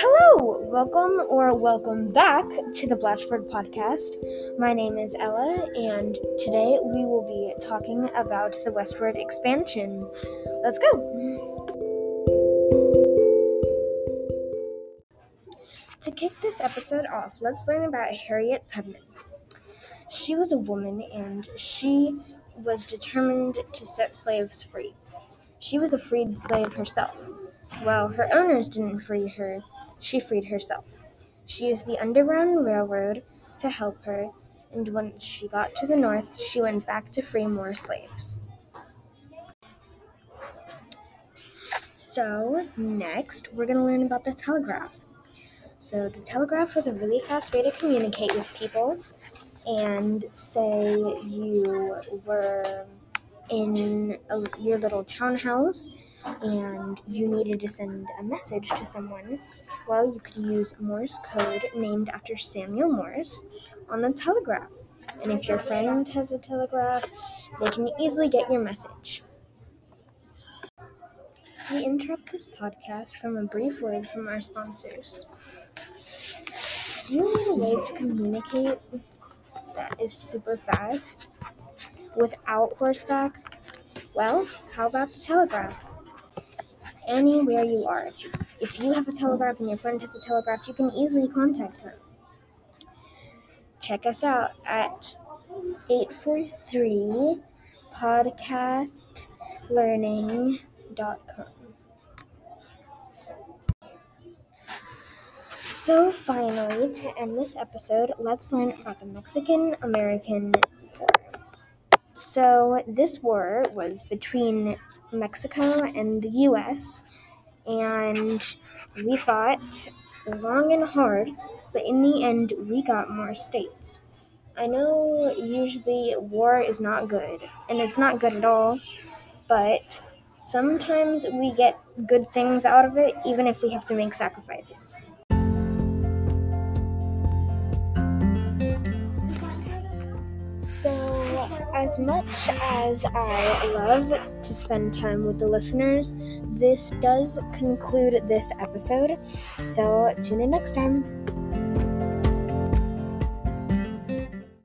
Hello, welcome or welcome back to the Blatchford podcast. My name is Ella, and today we will be talking about the westward expansion. Let's go. To kick this episode off, let's learn about Harriet Tubman. She was a woman and she was determined to set slaves free. She was a freed slave herself. Well, her owners didn't free her, she freed herself. She used the Underground Railroad to help her, and once she got to the north, she went back to free more slaves. So, next, we're going to learn about the telegraph. So, the telegraph was a really fast way to communicate with people. And say you were in a, your little townhouse and you needed to send a message to someone, well, you could use Morse code named after Samuel Morse on the telegraph. And if your friend has a telegraph, they can easily get your message. We interrupt this podcast from a brief word from our sponsors. Do you need a way to communicate that is super fast without horseback? Well, how about the telegraph? Anywhere you are, if you, if you have a telegraph and your friend has a telegraph, you can easily contact them. Check us out at 843podcastlearning.com. So, finally, to end this episode, let's learn about the Mexican American War. So, this war was between Mexico and the US, and we fought long and hard, but in the end, we got more states. I know usually war is not good, and it's not good at all, but sometimes we get good things out of it, even if we have to make sacrifices. As much as I love to spend time with the listeners, this does conclude this episode. So tune in next time.